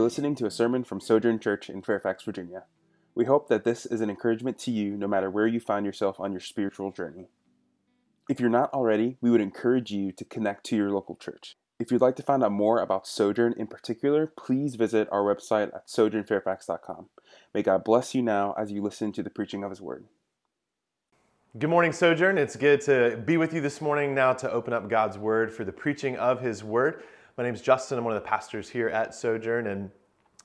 are listening to a sermon from Sojourn Church in Fairfax, Virginia. We hope that this is an encouragement to you no matter where you find yourself on your spiritual journey. If you're not already, we would encourage you to connect to your local church. If you'd like to find out more about Sojourn in particular, please visit our website at sojournfairfax.com. May God bless you now as you listen to the preaching of His Word. Good morning, Sojourn. It's good to be with you this morning now to open up God's Word for the preaching of His Word. My name is Justin. I'm one of the pastors here at Sojourn, and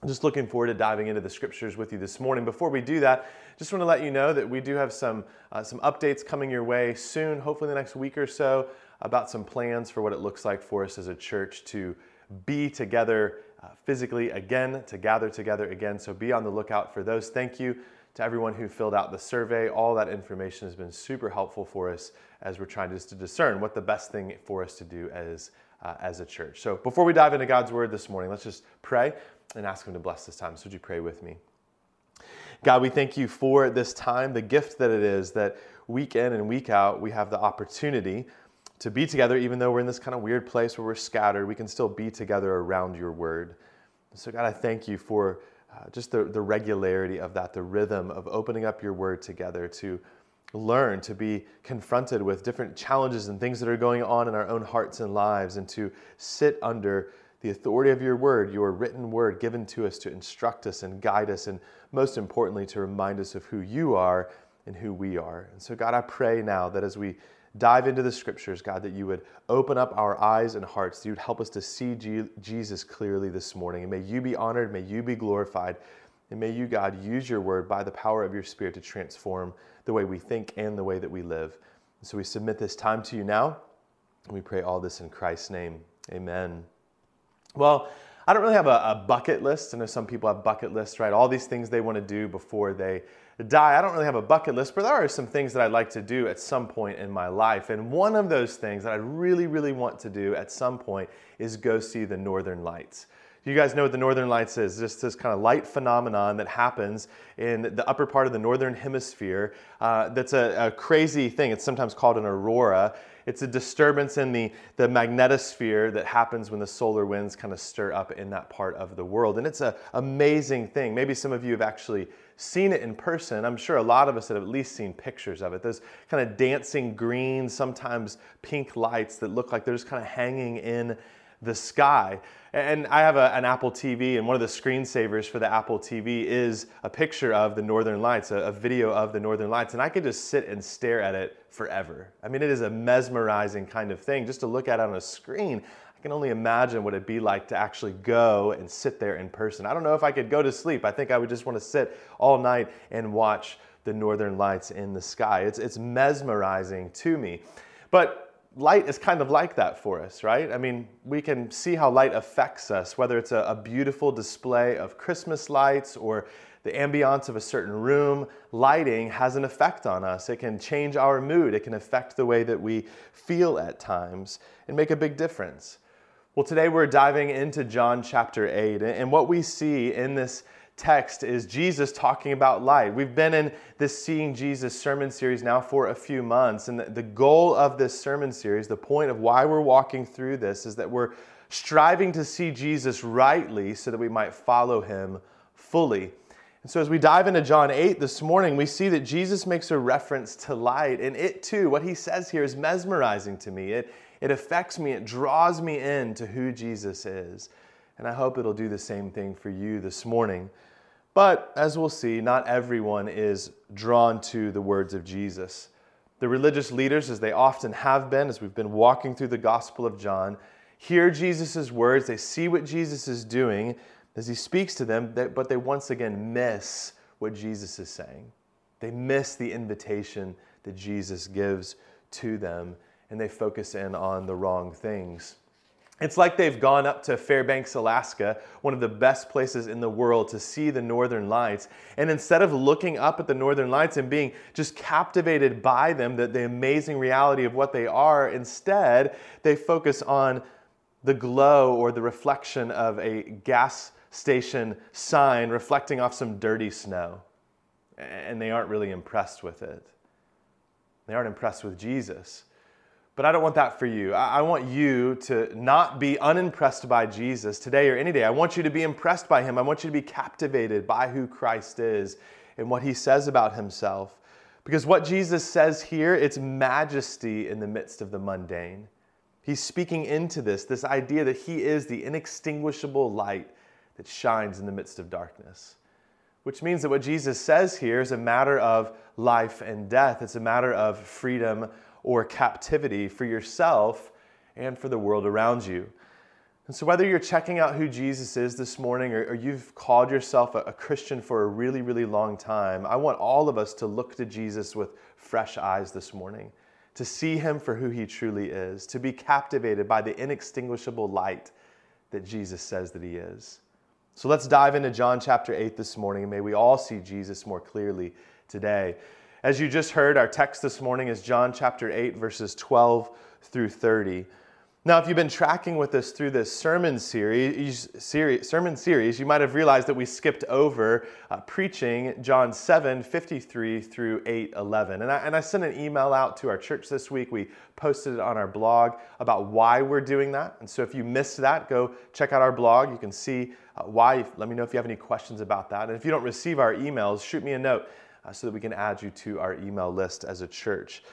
I'm just looking forward to diving into the scriptures with you this morning. Before we do that, just want to let you know that we do have some uh, some updates coming your way soon, hopefully the next week or so, about some plans for what it looks like for us as a church to be together uh, physically again, to gather together again. So be on the lookout for those. Thank you to everyone who filled out the survey. All that information has been super helpful for us as we're trying just to discern what the best thing for us to do as uh, as a church. So before we dive into God's word this morning, let's just pray and ask Him to bless this time. So would you pray with me? God, we thank you for this time, the gift that it is that week in and week out we have the opportunity to be together, even though we're in this kind of weird place where we're scattered, we can still be together around your word. So, God, I thank you for uh, just the, the regularity of that, the rhythm of opening up your word together to learn to be confronted with different challenges and things that are going on in our own hearts and lives, and to sit under the authority of your word, your written word given to us to instruct us and guide us, and most importantly, to remind us of who you are and who we are. And so, God, I pray now that as we dive into the scriptures, God, that you would open up our eyes and hearts, that you would help us to see Jesus clearly this morning. And may you be honored, may you be glorified, and may you, God, use your word by the power of your Spirit to transform the way we think and the way that we live. And so we submit this time to you now, and we pray all this in Christ's name. Amen. Well, I don't really have a, a, bucket list. I know some people have bucket lists, right? All these things they want to do before they die. I don't really have a bucket list, but there are some things that I'd like to do at some point in my life. And one of those things that I really, really want to do at some point is go see the Northern Lights. You guys know what the Northern Lights is? Just this kind of light phenomenon that happens in the upper part of the Northern Hemisphere. Uh, that's a, a crazy thing. It's sometimes called an aurora. It's a disturbance in the, the magnetosphere that happens when the solar winds kind of stir up in that part of the world. And it's an amazing thing. Maybe some of you have actually seen it in person. I'm sure a lot of us have at least seen pictures of it. Those kind of dancing green, sometimes pink lights that look like they're just kind of hanging in the sky. And I have a, an Apple TV, and one of the screensavers for the Apple TV is a picture of the Northern Lights, a, a, video of the Northern Lights, and I could just sit and stare at it forever. I mean, it is a mesmerizing kind of thing just to look at it on a screen. I can only imagine what it'd be like to actually go and sit there in person. I don't know if I could go to sleep. I think I would just want to sit all night and watch the Northern Lights in the sky. It's, it's mesmerizing to me. But light is kind of like that for us, right? I mean, we can see how light affects us, whether it's a, a, beautiful display of Christmas lights or the ambiance of a certain room. Lighting has an effect on us. It can change our mood, it can affect the way that we feel at times and make a big difference. Well, today we're diving into John chapter 8, and what we see in this text is Jesus talking about light. We've been in this Seeing Jesus sermon series now for a few months, and the goal of this sermon series, the point of why we're walking through this, is that we're striving to see Jesus rightly so that we might follow him fully. And so, as we dive into John 8 this morning, we see that Jesus makes a reference to light, and it too, what he says here is mesmerizing to me. It, it affects me, it draws me in to who Jesus is. And I hope it'll do the same thing for you this morning. But as we'll see, not everyone is drawn to the words of Jesus. The religious leaders, as they often have been, as we've been walking through the Gospel of John, hear Jesus' words, they see what Jesus is doing as he speaks to them, but they once again miss what Jesus is saying. They miss the invitation that Jesus gives to them, and they focus in on the wrong things. It's like they've gone up to Fairbanks, Alaska, one of the best places in the world to see the northern lights. And instead of looking up at the northern lights and being just captivated by them, the, the amazing reality of what they are, instead, they focus on the glow or the reflection of a gas station sign reflecting off some dirty snow. And they aren't really impressed with it. They aren't impressed with Jesus. But I don't want that for you. I want you to not be unimpressed by Jesus today or any day. I want you to be impressed by him. I want you to be captivated by who Christ is and what he says about himself. Because what Jesus says here, it's majesty in the midst of the mundane. He's speaking into this, this idea that he is the inextinguishable light that shines in the midst of darkness. Which means that what Jesus says here is a matter of life and death. It's a matter of freedom or captivity for yourself and for the world around you. And so, whether you're checking out who Jesus is this morning or, or you've called yourself a, a Christian for a really, really long time, I want all of us to look to Jesus with fresh eyes this morning, to see him for who he truly is, to be captivated by the inextinguishable light that Jesus says that he is. So let's dive into John chapter 8 this morning, and may we all see Jesus more clearly today. As you just heard, our text this morning is John chapter 8, verses 12 through 30. Now, if you've been tracking with us through this sermon series, series sermon series, you might have realized that we skipped over uh, preaching John 7, 53 through 8, 11. And I, and I sent an email out to our church this week. We posted it on our blog about why we're doing that. And so if you missed that, go check out our blog. You can see uh, why. Let me know if you have any questions about that. And if you don't receive our emails, shoot me a note uh, so that we can add you to our email list as a church.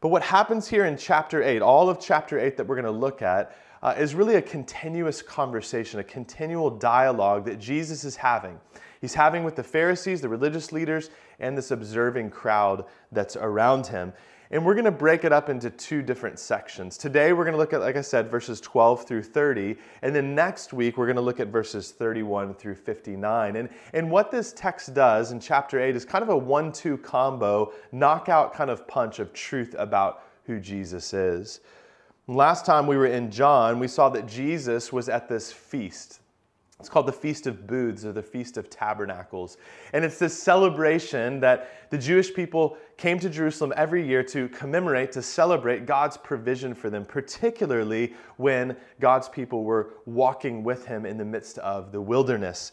But what happens here in chapter 8, all of chapter 8 that we're going to look at, uh, is really a continuous conversation, a continual dialogue that Jesus is having. He's having with the Pharisees, the religious leaders, and this observing crowd that's around him. And we're going to break it up into two different sections. Today, we're going to look at, like I said, verses 12 through 30. And then next week, we're going to look at verses 31 through 59. And, and what this text does in chapter 8 is kind of a one two combo, knockout kind of punch of truth about who Jesus is. Last time we were in John, we saw that Jesus was at this feast, it's called the Feast of Booths or the Feast of Tabernacles. And it's this celebration that the Jewish people came to Jerusalem every year to commemorate, to celebrate God's provision for them, particularly when God's people were walking with Him in the midst of the wilderness.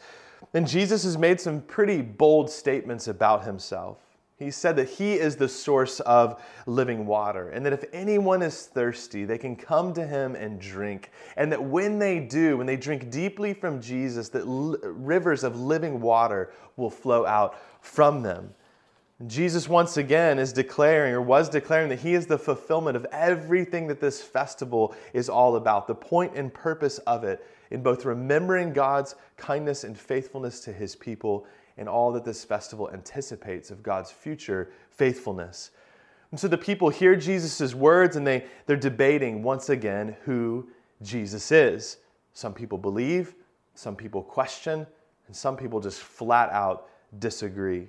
And Jesus has made some pretty bold statements about Himself. He said that He is the source of living water, and that if anyone is thirsty, they can come to Him and drink. And that when they do, when they drink deeply from Jesus, that rivers of living water will flow out from them. Jesus, once again, is declaring or was declaring that He is the fulfillment of everything that this festival is all about, the point and purpose of it, in both remembering God's kindness and faithfulness to His people and all that this festival anticipates of God's future faithfulness. And so the people hear Jesus' words and they, they're debating once again who Jesus is. Some people believe, some people question, and some people just flat out disagree.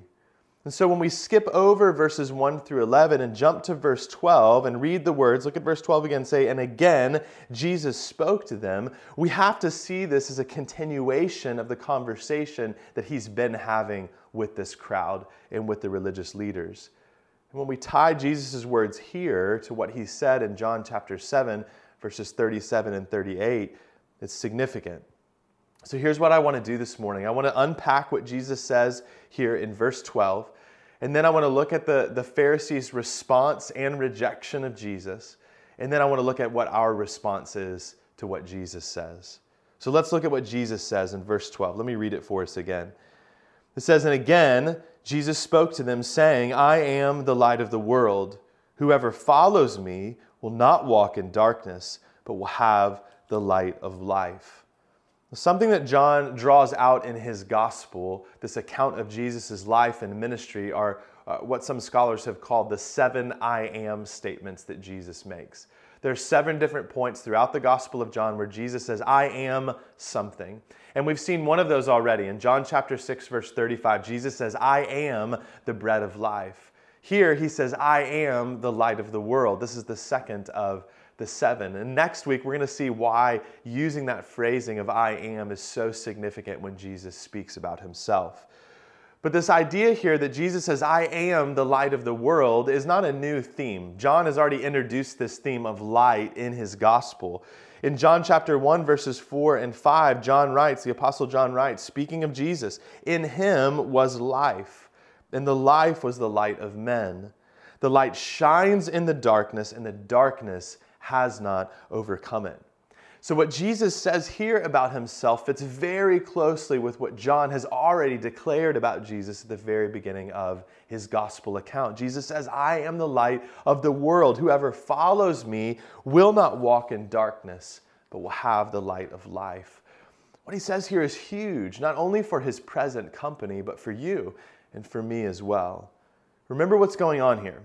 And so when we skip over verses 1 through 11 and jump to verse 12 and read the words, look at verse 12 again, say, And again, Jesus spoke to them, we have to see this as a continuation of the conversation that he's been having with this crowd and with the religious leaders. And when we tie Jesus' words here to what he said in John chapter 7, verses 37 and 38, it's significant. So here's what I want to do this morning I want to unpack what Jesus says here in verse 12. And then I want to look at the, the Pharisees' response and rejection of Jesus. And then I want to look at what our response is to what Jesus says. So let's look at what Jesus says in verse 12. Let me read it for us again. It says, And again, Jesus spoke to them, saying, I am the light of the world. Whoever follows me will not walk in darkness, but will have the light of life. Something that John draws out in his gospel, this account of Jesus' life and ministry, are uh, what some scholars have called the seven I am statements that Jesus makes. There are seven different points throughout the Gospel of John where Jesus says, I am something. And we've seen one of those already. In John chapter 6, verse 35, Jesus says, I am the bread of life. Here he says, I am the light of the world. This is the second of the seven. And next week, we're going to see why using that phrasing of I am is so significant when Jesus speaks about himself. But this idea here that Jesus says, I am the light of the world, is not a new theme. John has already introduced this theme of light in his gospel. In John chapter 1, verses 4 and 5, John writes, the Apostle John writes, speaking of Jesus, In him was life, and the life was the light of men. The light shines in the darkness, and the darkness has not overcome it. So, what Jesus says here about himself fits very closely with what John has already declared about Jesus at the very beginning of his gospel account. Jesus says, I am the light of the world. Whoever follows me will not walk in darkness, but will have the light of life. What he says here is huge, not only for his present company, but for you and for me as well. Remember what's going on here.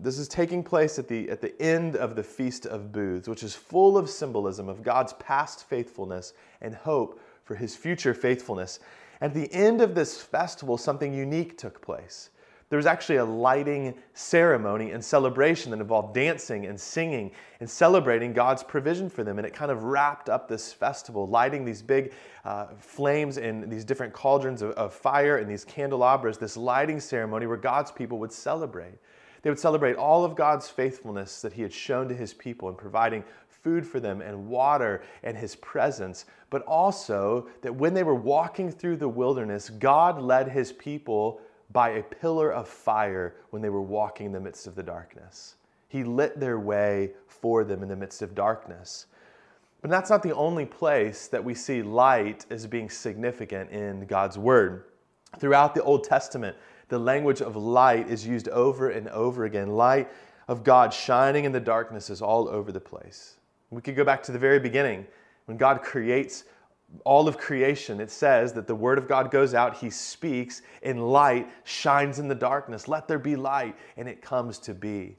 This is taking place at the, at the end of the Feast of Booths, which is full of symbolism of God's past faithfulness and hope for his future faithfulness. At the end of this festival, something unique took place. There was actually a lighting ceremony and celebration that involved dancing and singing and celebrating God's provision for them. And it kind of wrapped up this festival, lighting these big uh, flames in these different cauldrons of, of fire and these candelabras, this lighting ceremony where God's people would celebrate. They would celebrate all of God's faithfulness that He had shown to His people in providing food for them and water and His presence, but also that when they were walking through the wilderness, God led His people by a pillar of fire when they were walking in the midst of the darkness. He lit their way for them in the midst of darkness. But that's not the only place that we see light as being significant in God's Word. Throughout the Old Testament, the language of light is used over and over again. Light of God shining in the darkness is all over the place. We could go back to the very beginning when God creates all of creation. It says that the word of God goes out, he speaks, and light shines in the darkness. Let there be light, and it comes to be.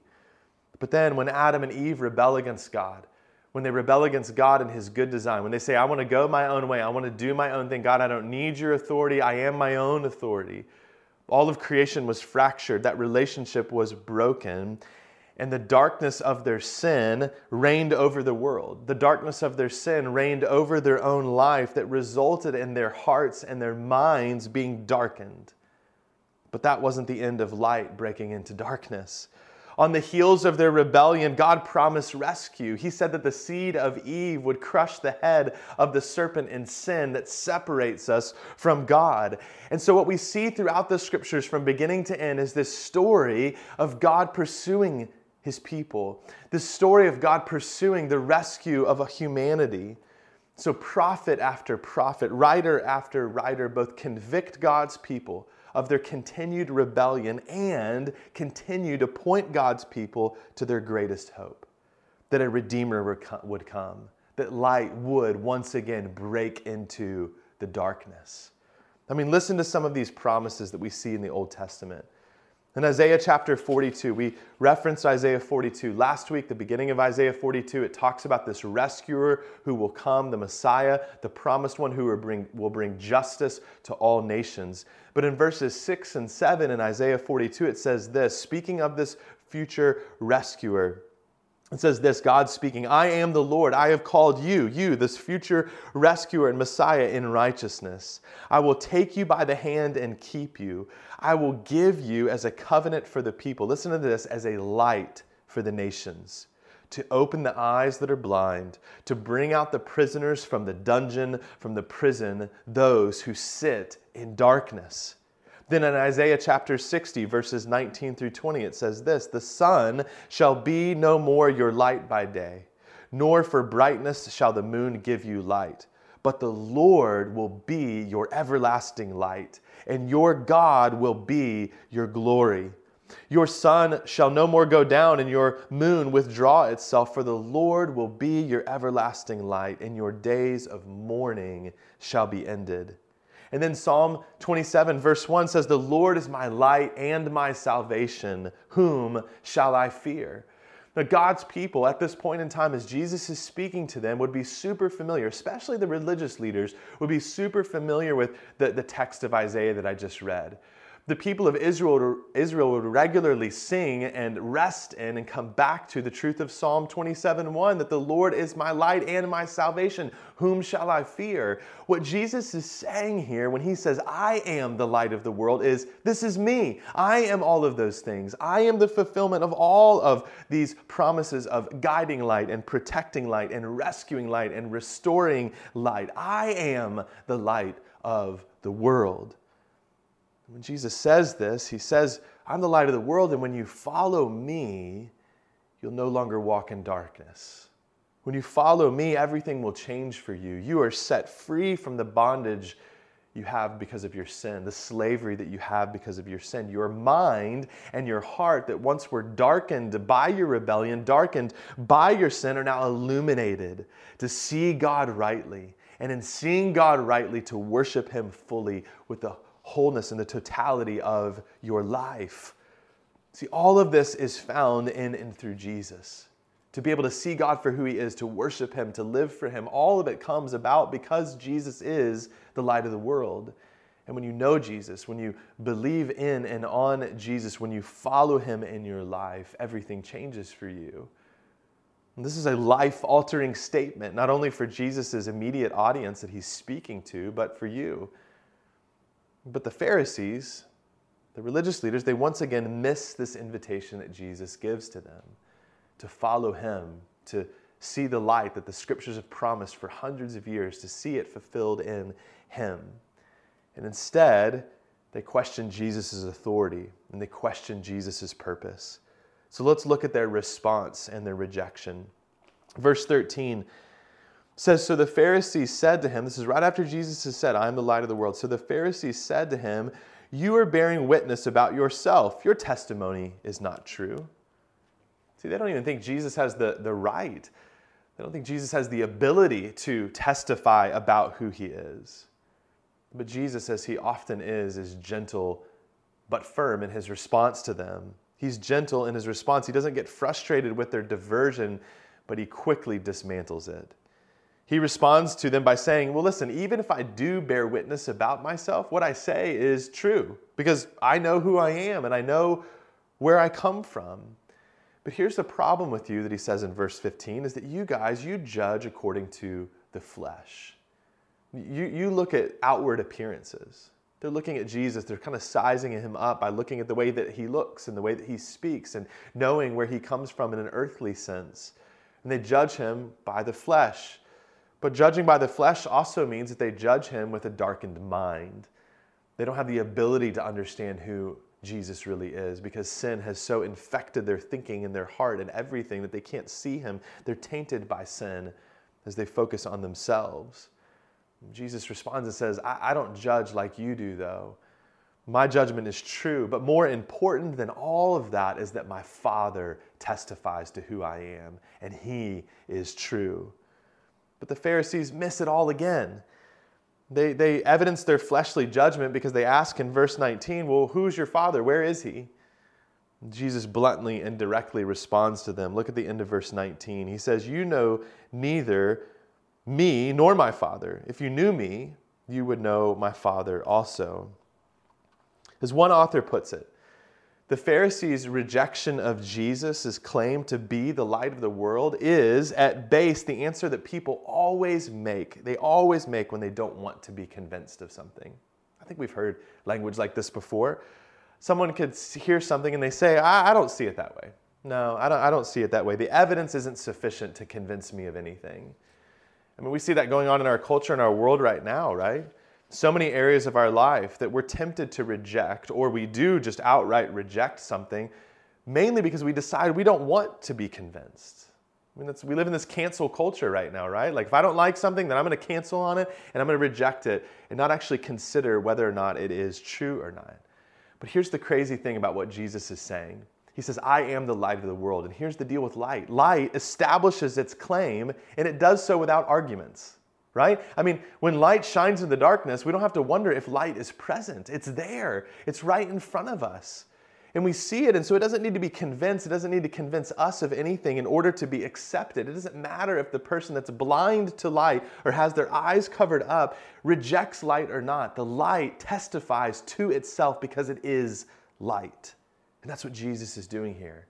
But then when Adam and Eve rebel against God, when they rebel against God and His good design, when they say, I want to go my own way, I want to do my own thing, God, I don't need your authority, I am my own authority. All of creation was fractured, that relationship was broken, and the darkness of their sin reigned over the world. The darkness of their sin reigned over their own life that resulted in their hearts and their minds being darkened. But that wasn't the end of light breaking into darkness. On the heels of their rebellion, God promised rescue. He said that the seed of Eve would crush the head of the serpent in sin that separates us from God. And so, what we see throughout the scriptures from beginning to end is this story of God pursuing his people, this story of God pursuing the rescue of a humanity. So, prophet after prophet, writer after writer both convict God's people of their continued rebellion and continue to point God's people to their greatest hope that a Redeemer would come, that light would once again break into the darkness. I mean, listen to some of these promises that we see in the Old Testament. In Isaiah chapter 42, we referenced Isaiah 42. Last week, the beginning of Isaiah 42, it talks about this rescuer who will come, the Messiah, the promised one who will bring, will bring justice to all nations. But in verses 6 and 7 in Isaiah 42, it says this speaking of this future rescuer, it says this God speaking, I am the Lord. I have called you, you, this future rescuer and Messiah in righteousness. I will take you by the hand and keep you. I will give you as a covenant for the people. Listen to this as a light for the nations, to open the eyes that are blind, to bring out the prisoners from the dungeon, from the prison, those who sit in darkness then in Isaiah chapter 60, verses 19 through 20, it says this The sun shall be no more your light by day, nor for brightness shall the moon give you light. But the Lord will be your everlasting light, and your God will be your glory. Your sun shall no more go down, and your moon withdraw itself, for the Lord will be your everlasting light, and your days of mourning shall be ended. And then Psalm 27, verse 1 says, The Lord is my light and my salvation. Whom shall I fear? Now, God's people at this point in time, as Jesus is speaking to them, would be super familiar, especially the religious leaders, would be super familiar with the, the text of Isaiah that I just read the people of Israel, Israel would regularly sing and rest in and come back to the truth of Psalm 27 1 that the Lord is my light and my salvation. Whom shall I fear? What Jesus is saying here when he says, I am the light of the world, is this is me. I am all of those things. I am the fulfillment of all of these promises of guiding light and protecting light and rescuing light and restoring light. I am the light of the world. When Jesus says this, he says, I'm the light of the world, and when you follow me, you'll no longer walk in darkness. When you follow me, everything will change for you. You are set free from the bondage you have because of your sin, the slavery that you have because of your sin. Your mind and your heart, that once were darkened by your rebellion, darkened by your sin, are now illuminated to see God rightly. And in seeing God rightly, to worship Him fully with the wholeness and the totality of your life. See, all of this is found in and through Jesus to be able to see God for who He is, to worship Him, to live for Him. All of it comes about because Jesus is the light of the world. And when you know Jesus, when you believe in and on Jesus, when you follow Him in your life, everything changes for you. And this is a life altering statement, not only for Jesus' immediate audience that He's speaking to, but for you. But the Pharisees, the religious leaders, they once again miss this invitation that Jesus gives to them to follow him, to see the light that the scriptures have promised for hundreds of years, to see it fulfilled in him. And instead, they question Jesus' authority and they question Jesus' purpose. So let's look at their response and their rejection. Verse 13 says So the Pharisees said to him, this is right after Jesus has said, I am the light of the world. So the Pharisees said to him, You are bearing witness about yourself. Your testimony is not true. See, they don't even think Jesus has the, the right. They don't think Jesus has the ability to testify about who he is. But Jesus, as he often is, is gentle but firm in his response to them. He's gentle in his response. He doesn't get frustrated with their diversion, but he quickly dismantles it. He responds to them by saying, Well, listen, even if I do bear witness about myself, what I say is true because I know who I am and I know where I come from. But here's the problem with you that he says in verse 15 is that you guys, you judge according to the flesh. You, you look at outward appearances. They're looking at Jesus, they're kind of sizing him up by looking at the way that he looks and the way that he speaks and knowing where he comes from in an earthly sense. And they judge him by the flesh. But judging by the flesh also means that they judge him with a darkened mind. They don't have the ability to understand who Jesus really is because sin has so infected their thinking and their heart and everything that they can't see him. They're tainted by sin as they focus on themselves. Jesus responds and says, I, I don't judge like you do, though. My judgment is true, but more important than all of that is that my Father testifies to who I am, and He is true. But the Pharisees miss it all again. They, they evidence their fleshly judgment because they ask in verse 19, Well, who's your father? Where is he? Jesus bluntly and directly responds to them. Look at the end of verse 19. He says, You know neither me nor my Father. If you knew me, you would know my Father also. As one author puts it, the Pharisees' rejection of Jesus' claim to be the light of the world is, at base, the answer that people always make. They always make when they don't want to be convinced of something. I think we've heard language like this before. Someone could hear something and they say, I, I don't see it that way. No, I don't, I don't see it that way. The evidence isn't sufficient to convince me of anything. I mean, we see that going on in our culture and our world right now, right? So many areas of our life that we're tempted to reject, or we do just outright reject something, mainly because we decide we don't want to be convinced. I mean, we live in this cancel culture right now, right? Like, if I don't like something, then I'm going to cancel on it and I'm going to reject it and not actually consider whether or not it is true or not. But here's the crazy thing about what Jesus is saying He says, I am the light of the world. And here's the deal with light light establishes its claim, and it does so without arguments right? I mean, when light shines in the darkness, we don't have to wonder if light is present. It's there, it's right in front of us. And we see it, and so it doesn't need to be convinced. It doesn't need to convince us of anything in order to be accepted. It doesn't matter if the person that's blind to light or has their eyes covered up rejects light or not. The light testifies to itself because it is light. And that's what Jesus is doing here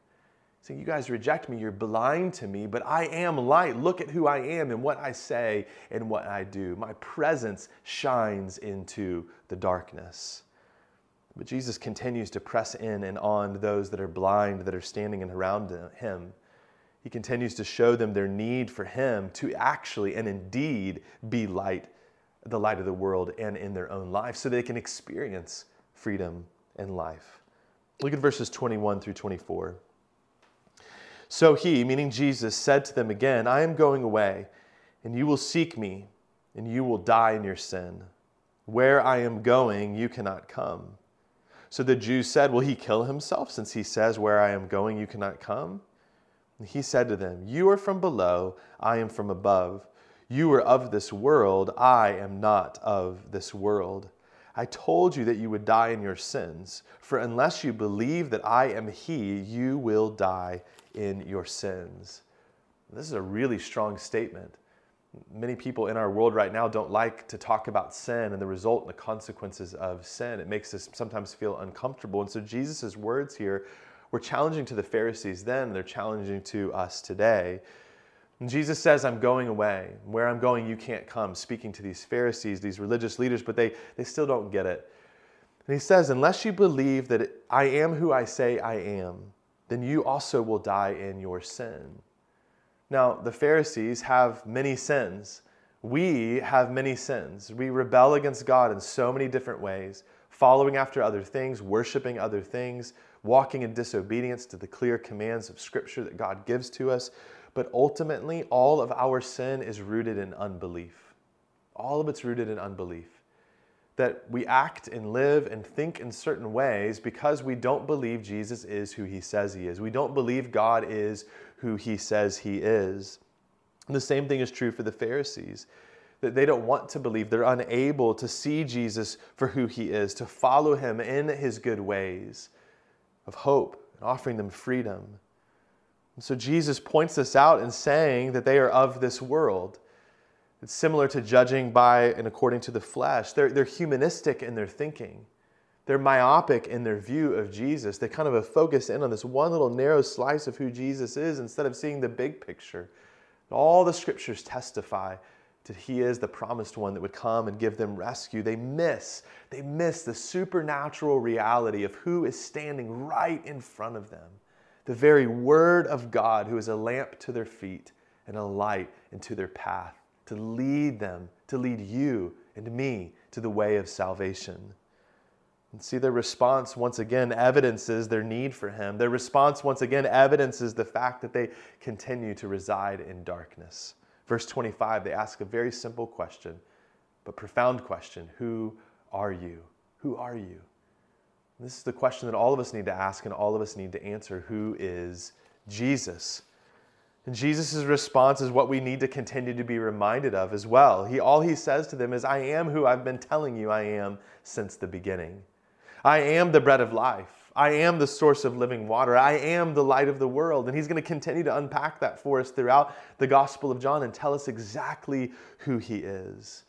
saying, You guys reject me, you're blind to me, but I am light. Look at who I am and what I say and what I do. My presence shines into the darkness. But Jesus continues to press in and on those that are blind, that are standing and around him. He continues to show them their need for him to actually and indeed be light, the light of the world, and in their own life so they can experience freedom and life. Look at verses 21 through 24. So he, meaning Jesus, said to them again, I am going away, and you will seek me, and you will die in your sin. Where I am going, you cannot come. So the Jews said, Will he kill himself, since he says, Where I am going, you cannot come? And he said to them, You are from below, I am from above. You are of this world, I am not of this world. I told you that you would die in your sins, for unless you believe that I am He, you will die in your sins. This is a really strong statement. Many people in our world right now don't like to talk about sin and the result and the consequences of sin. It makes us sometimes feel uncomfortable. And so Jesus' words here were challenging to the Pharisees then, they're challenging to us today. And Jesus says, I'm going away. Where I'm going, you can't come, speaking to these Pharisees, these religious leaders, but they, they still don't get it. And he says, Unless you believe that I am who I say I am, then you also will die in your sin. Now, the Pharisees have many sins. We have many sins. We rebel against God in so many different ways, following after other things, worshiping other things, walking in disobedience to the clear commands of Scripture that God gives to us. But ultimately, all of our sin is rooted in unbelief. All of it's rooted in unbelief that we act and live and think in certain ways because we don't believe Jesus is who he says he is. We don't believe God is who he says he is. And the same thing is true for the Pharisees. That they don't want to believe, they're unable to see Jesus for who he is, to follow him in his good ways of hope and offering them freedom. And so Jesus points this out in saying that they are of this world it's similar to judging by and according to the flesh. They're, they're humanistic in their thinking. They're myopic in their view of Jesus. They kind of focus in on this one little narrow slice of who Jesus is instead of seeing the big picture. All the scriptures testify that he is the promised one that would come and give them rescue. They miss, they miss the supernatural reality of who is standing right in front of them. The very word of God, who is a lamp to their feet and a light into their path to lead them, to lead you and me to the way of salvation. And see, their response once again evidences their need for Him. Their response once again evidences the fact that they continue to reside in darkness. Verse 25, they ask a very simple question, but profound question Who are you? Who are you? This is the question that all of us need to ask and all of us need to answer. Who is Jesus? And Jesus' response is what we need to continue to be reminded of as well. He, all he says to them is, I am who I've been telling you I am since the beginning. I am the bread of life. I am the source of living water. I am the light of the world. And he's going to continue to unpack that for us throughout the Gospel of John and tell us exactly who he is.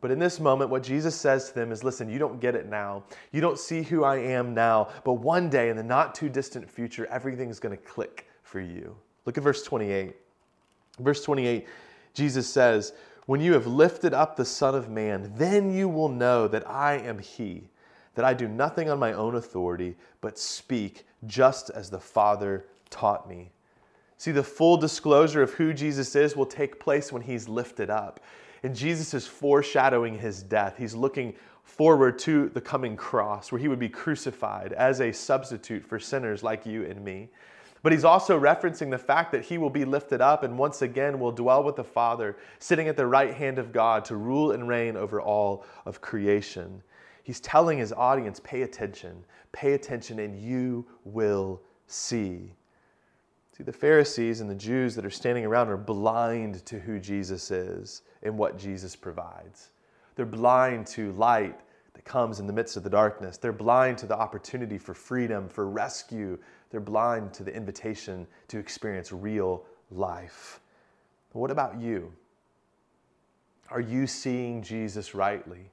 But in this moment, what Jesus says to them is listen, you don't get it now. You don't see who I am now. But one day in the not too distant future, everything's going to click for you. Look at verse 28. Verse 28, Jesus says, When you have lifted up the Son of Man, then you will know that I am He, that I do nothing on my own authority, but speak just as the Father taught me. See, the full disclosure of who Jesus is will take place when He's lifted up. And Jesus is foreshadowing His death. He's looking forward to the coming cross, where He would be crucified as a substitute for sinners like you and me. But he's also referencing the fact that he will be lifted up and once again will dwell with the Father, sitting at the right hand of God to rule and reign over all of creation. He's telling his audience, pay attention, pay attention, and you will see. See, the Pharisees and the Jews that are standing around are blind to who Jesus is and what Jesus provides. They're blind to light that comes in the midst of the darkness. They're blind to the opportunity for freedom, for rescue, they're blind to the invitation to experience real life. What about you? Are you seeing Jesus rightly?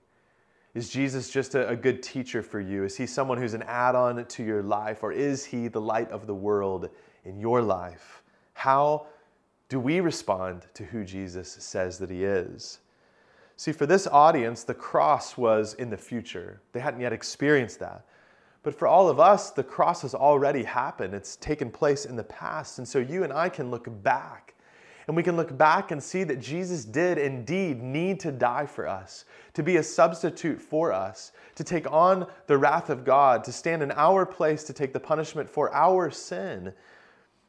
Is Jesus just a, a, good teacher for you? Is he someone who's an add on to your life? Or is he the light of the world in your life? How do we respond to who Jesus says that he is? See, for this audience, the cross was in the future. They hadn't yet experienced that. But for all of us, the cross has already happened. It's taken place in the past. And so you and I can look back. And we can look back and see that Jesus did indeed need to die for us, to be a substitute for us, to take on the wrath of God, to stand in our place to take the punishment for our sin.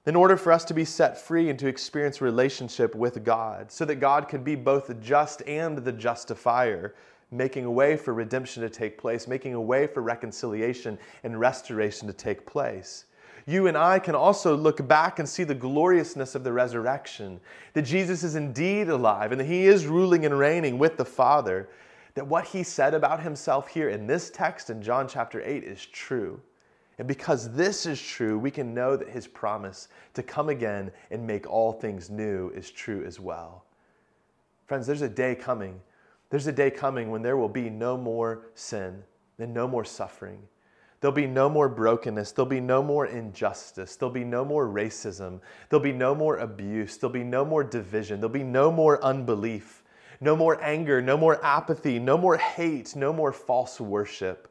in order for us to be set free and to experience relationship with God, so that God could be both the just and the justifier, making a way for redemption to take place, making a way for reconciliation and restoration to take place. You and I can also look back and see the gloriousness of the resurrection, that Jesus is indeed alive and that he is ruling and reigning with the Father, that what he said about himself here in this text in John chapter 8 is true. And because this is true, we can know that his promise to come again and make all things new is true as well. Friends, there's a day coming. There's a day coming when there will be no more sin and no more suffering. There'll be no more brokenness. There'll be no more injustice. There'll be no more racism. There'll be no more abuse. There'll be no more division. There'll be no more unbelief, no more anger, no more apathy, no more hate, no more false worship.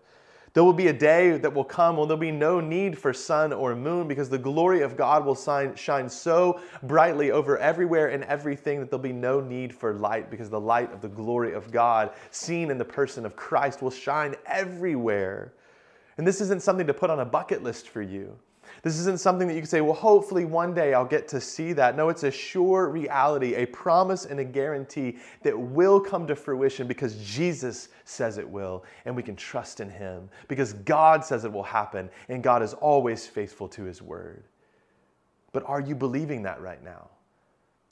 There will be a day that will come when there'll be no need for sun or moon because the glory of God will shine so brightly over everywhere and everything that there'll be no need for light because the light of the glory of God, seen in the person of Christ, will shine everywhere. And this isn't something to put on a bucket list for you. This isn't something that you can say, well, hopefully one day I'll get to see that. No, it's a sure reality, a promise and a guarantee that will come to fruition because Jesus says it will, and we can trust in Him because God says it will happen, and God is always faithful to His word. But are you believing that right now?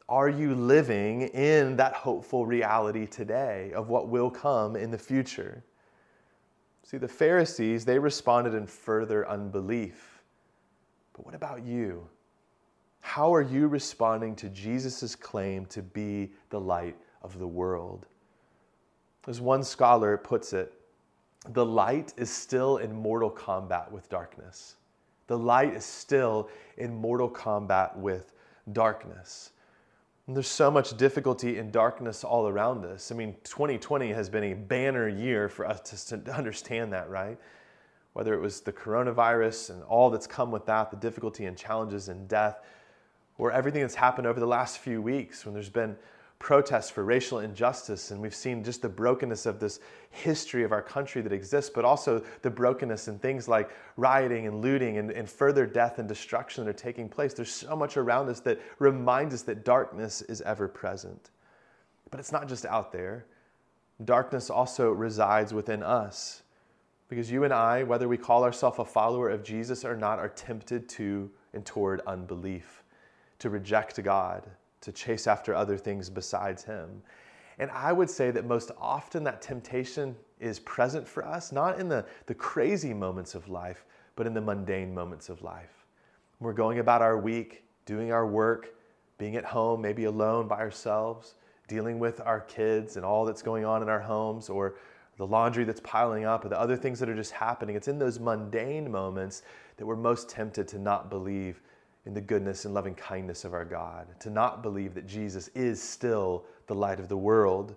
Are you living in that hopeful reality today of what will come in the future? See, the Pharisees, they responded in further unbelief. But what about you? How are you responding to Jesus' claim to be the light of the world? As one scholar puts it, the light is still in mortal combat with darkness. The light is still in mortal combat with darkness. And there's so much difficulty and darkness all around us. I mean, 2020 has been a banner year for us to understand that, right? Whether it was the coronavirus and all that's come with that, the difficulty and challenges and death, or everything that's happened over the last few weeks when there's been protests for racial injustice and we've seen just the brokenness of this history of our country that exists, but also the brokenness in things like rioting and looting and, and further death and destruction that are taking place. There's so much around us that reminds us that darkness is ever present. But it's not just out there. Darkness also resides within us. Because you and I, whether we call ourselves a follower of Jesus or not, are tempted to and toward unbelief, to reject God, to chase after other things besides Him. And I would say that most often that temptation is present for us, not in the, the crazy moments of life, but in the mundane moments of life. We're going about our week, doing our work, being at home, maybe alone by ourselves, dealing with our kids and all that's going on in our homes, or the laundry that's piling up, or the other things that are just happening. It's in those mundane moments that we're most tempted to not believe in the goodness and loving kindness of our God, to not believe that Jesus is still the light of the world.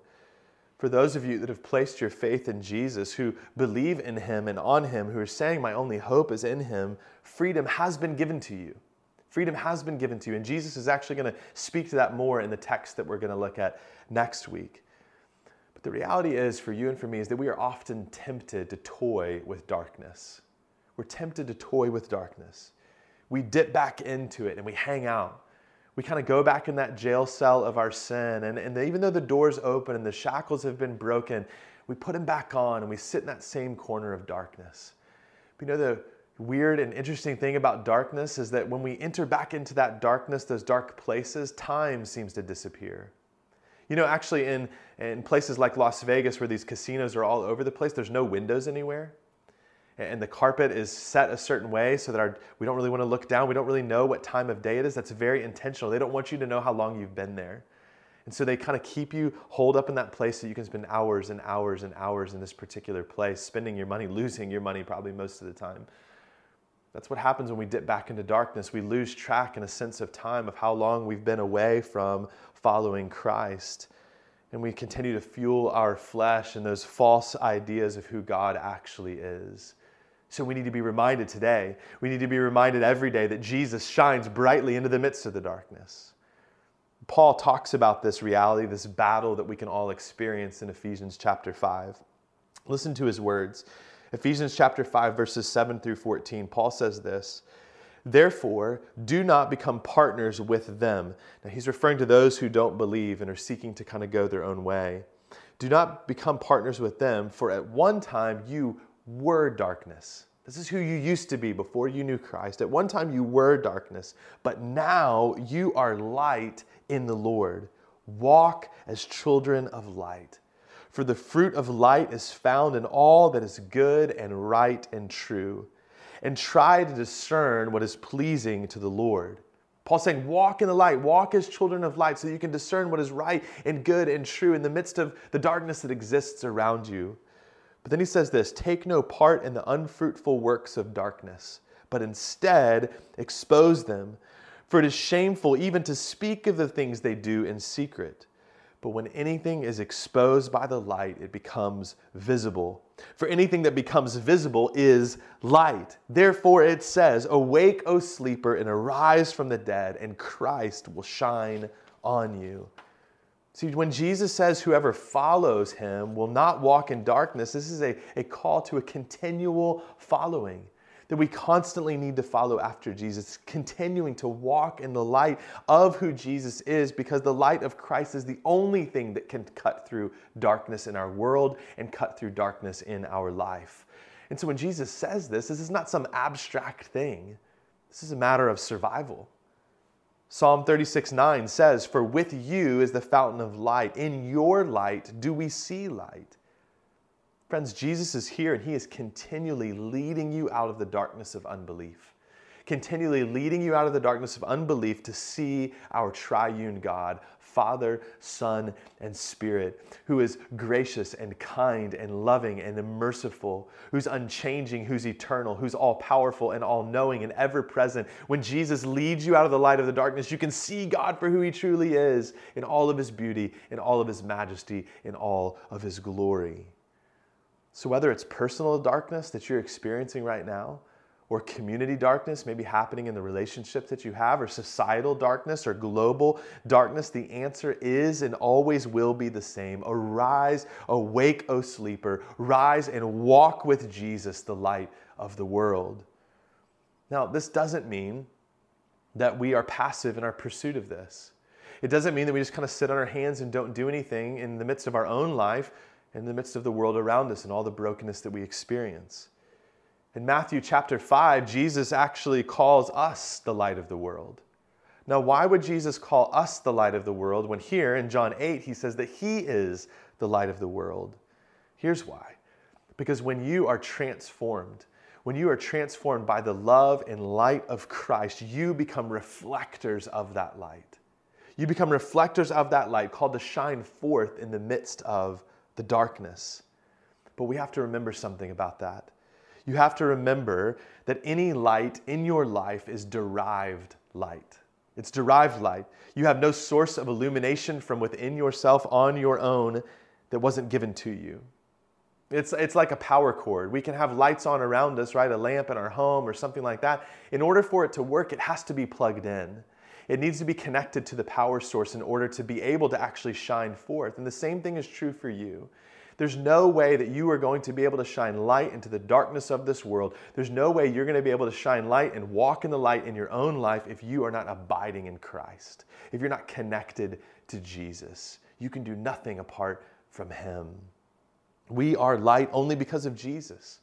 For those of you that have placed your faith in Jesus, who believe in Him and on Him, who are saying, My only hope is in Him, freedom has been given to you. Freedom has been given to you. And Jesus is actually going to speak to that more in the text that we're going to look at next week. But the reality is, for you and for me, is that we are often tempted to toy with darkness. We're tempted to toy with darkness. We dip back into it and we hang out. We kind of go back in that jail cell of our sin. And, and even though the door's open and the shackles have been broken, we put them back on and we sit in that same corner of darkness. But you know, the weird and interesting thing about darkness is that when we enter back into that darkness, those dark places, time seems to disappear. You know, actually, in, in places like Las Vegas, where these casinos are all over the place, there's no windows anywhere. And the carpet is set a certain way so that our, we don't really want to look down. We don't really know what time of day it is. That's very intentional. They don't want you to know how long you've been there. And so they kind of keep you holed up in that place so you can spend hours and hours and hours in this particular place, spending your money, losing your money probably most of the time. That's what happens when we dip back into darkness. We lose track in a sense of time of how long we've been away from following Christ. And we continue to fuel our flesh and those false ideas of who God actually is. So we need to be reminded today, we need to be reminded every day that Jesus shines brightly into the midst of the darkness. Paul talks about this reality, this battle that we can all experience in Ephesians chapter 5. Listen to his words. Ephesians chapter 5, verses 7 through 14, Paul says this Therefore, do not become partners with them. Now, he's referring to those who don't believe and are seeking to kind of go their own way. Do not become partners with them, for at one time you were darkness. This is who you used to be before you knew Christ. At one time you were darkness, but now you are light in the Lord. Walk as children of light. For the fruit of light is found in all that is good and right and true. And try to discern what is pleasing to the Lord. Paul's saying, walk in the light, walk as children of light, so you can discern what is right and good and true in the midst of the darkness that exists around you. But then he says this take no part in the unfruitful works of darkness, but instead expose them. For it is shameful even to speak of the things they do in secret. But when anything is exposed by the light, it becomes visible. For anything that becomes visible is light. Therefore, it says, Awake, O sleeper, and arise from the dead, and Christ will shine on you. See, when Jesus says whoever follows him will not walk in darkness, this is a, a call to a continual following that we constantly need to follow after Jesus, continuing to walk in the light of who Jesus is, because the light of Christ is the only thing that can cut through darkness in our world and cut through darkness in our life. And so when Jesus says this, this is not some abstract thing, this is a matter of survival. Psalm 36 9 says, For with you is the fountain of light. In your light do we see light. Friends, Jesus is here and he is continually leading you out of the darkness of unbelief, continually leading you out of the darkness of unbelief to see our triune God, Father, Son, and Spirit, who is gracious and kind and loving and merciful, who's unchanging, who's eternal, who's all powerful and all knowing and ever present. When Jesus leads you out of the light of the darkness, you can see God for who he truly is in all of his beauty, in all of his majesty, in all of his glory. So, whether it's personal darkness that you're experiencing right now, or community darkness, maybe happening in the relationship that you have, or societal darkness, or global darkness, the answer is and always will be the same. Arise, awake, O sleeper, rise and walk with Jesus, the light of the world. Now, this doesn't mean that we are passive in our pursuit of this. It doesn't mean that we just kind of sit on our hands and don't do anything in the midst of our own life in the midst of the world around us and all the brokenness that we experience. In Matthew chapter 5, Jesus actually calls us the light of the world. Now, why would Jesus call us the light of the world when here in John 8 he says that he is the light of the world? Here's why. Because when you are transformed, when you are transformed by the love and light of Christ, you become reflectors of that light. You become reflectors of that light, called to shine forth in the midst of the darkness. But we have to remember something about that. You have to remember that any light in your life is derived light. It's derived light. You have no source of illumination from within yourself on your own that wasn't given to you. It's, it's like a power cord. We can have lights on around us, right? A lamp in our home or something like that. In order for it to work, it has to be plugged in. It needs to be connected to the power source in order to be able to actually shine forth. And the same thing is true for you. There's no way that you are going to be able to shine light into the darkness of this world. There's no way you're going to be able to shine light and walk in the light in your own life if you are not abiding in Christ, if you're not connected to Jesus. You can do nothing apart from Him. We are light only because of Jesus.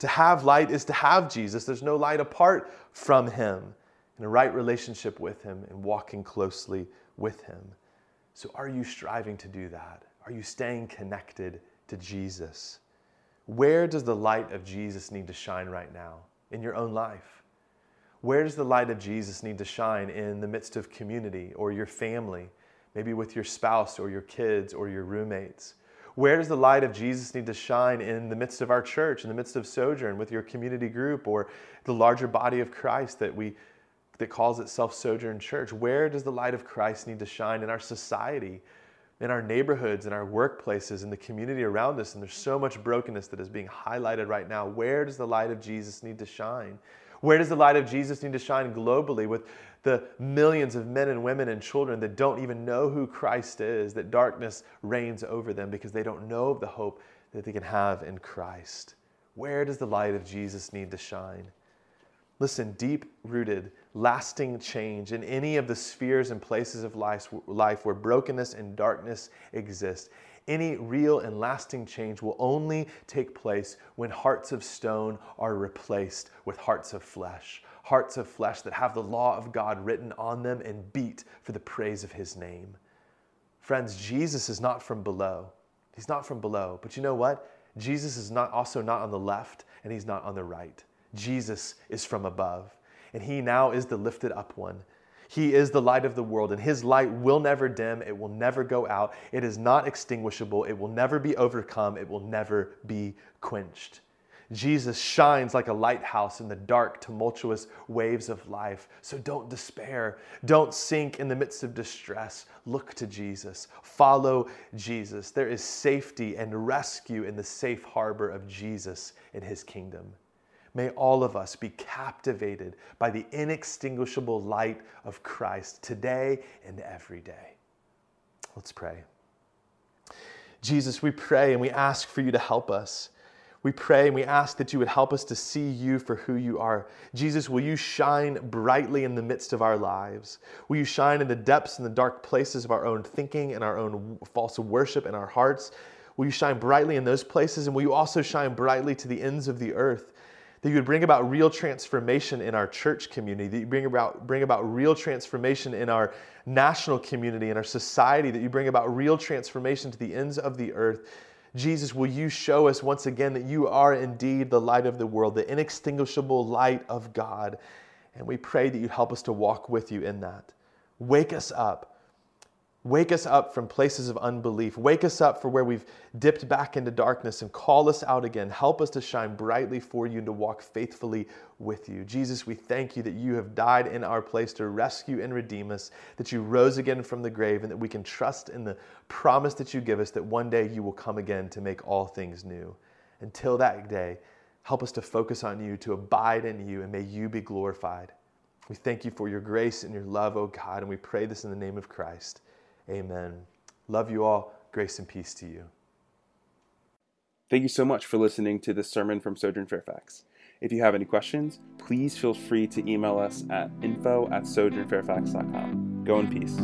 To have light is to have Jesus. There's no light apart from Him in a right relationship with Him and walking closely with Him. So, are you striving to do that? Are you staying connected to Jesus? Where does the light of Jesus need to shine right now in your own life? Where does the light of Jesus need to shine in the midst of community or your family, maybe with your spouse or your kids or your roommates? Where does the light of Jesus need to shine in the midst of our church, in the midst of Sojourn, with your community group or the larger body of Christ that we that calls itself Sojourn Church? Where does the light of Christ need to shine in our society, in our neighborhoods, in our workplaces, in the community around us? And there's so much brokenness that is being highlighted right now. Where does the light of Jesus need to shine? Where does the light of Jesus need to shine globally with the millions of men and women and children that don't even know who Christ is, that darkness reigns over them because they don't know of the hope that they can have in Christ? Where does the light of Jesus need to shine? Listen, deep rooted, lasting change in any of the spheres and places of life, life where brokenness and darkness exist. Any real and lasting change will only take place when hearts of stone are replaced with hearts of flesh. Hearts of flesh that have the law of God written on them and beat for the praise of his name. Friends, Jesus is not from below. He's not from below. But you know what? Jesus is not also not on the left and he's not on the right. Jesus is from above, and he now is the lifted up one. He is the light of the world, and his light will never dim. It will never go out. It is not extinguishable. It will never be overcome. It will never be quenched. Jesus shines like a lighthouse in the dark, tumultuous waves of life. So don't despair. Don't sink in the midst of distress. Look to Jesus. Follow Jesus. There is safety and rescue in the safe harbor of Jesus in his kingdom. May all of us be captivated by the inextinguishable light of Christ today and every day. Let's pray. Jesus, we pray and we ask for you to help us. We pray and we ask that you would help us to see you for who you are. Jesus, will you shine brightly in the midst of our lives? Will you shine in the depths and the dark places of our own thinking and our own false worship in our hearts? Will you shine brightly in those places? And will you also shine brightly to the ends of the earth? That you would bring about real transformation in our church community, that you bring about, bring about real transformation in our national community, in our society, that you bring about real transformation to the ends of the earth Jesus, will you show us once again that you are indeed the light of the world, the inextinguishable light of God? And we pray that you help us to walk with you in that. Wake us up Wake us up from places of unbelief. Wake us up for where we've dipped back into darkness and call us out again. Help us to shine brightly for you and to walk faithfully with you. Jesus, we thank you that you have died in our place to rescue and redeem us, that you rose again from the grave, and that we can trust in the promise that you give us that one day you will come again to make all things new. Until that day, help us to focus on you, to abide in you, and may you be glorified. We thank you for your grace and your love, O oh God, and we pray this in the name of Christ. Amen. Love you all. Grace and peace to you. Thank you so much for listening to this sermon from Sojourn Fairfax. If you have any questions, please feel free to email us at info at sojournfairfax.com. Go in peace.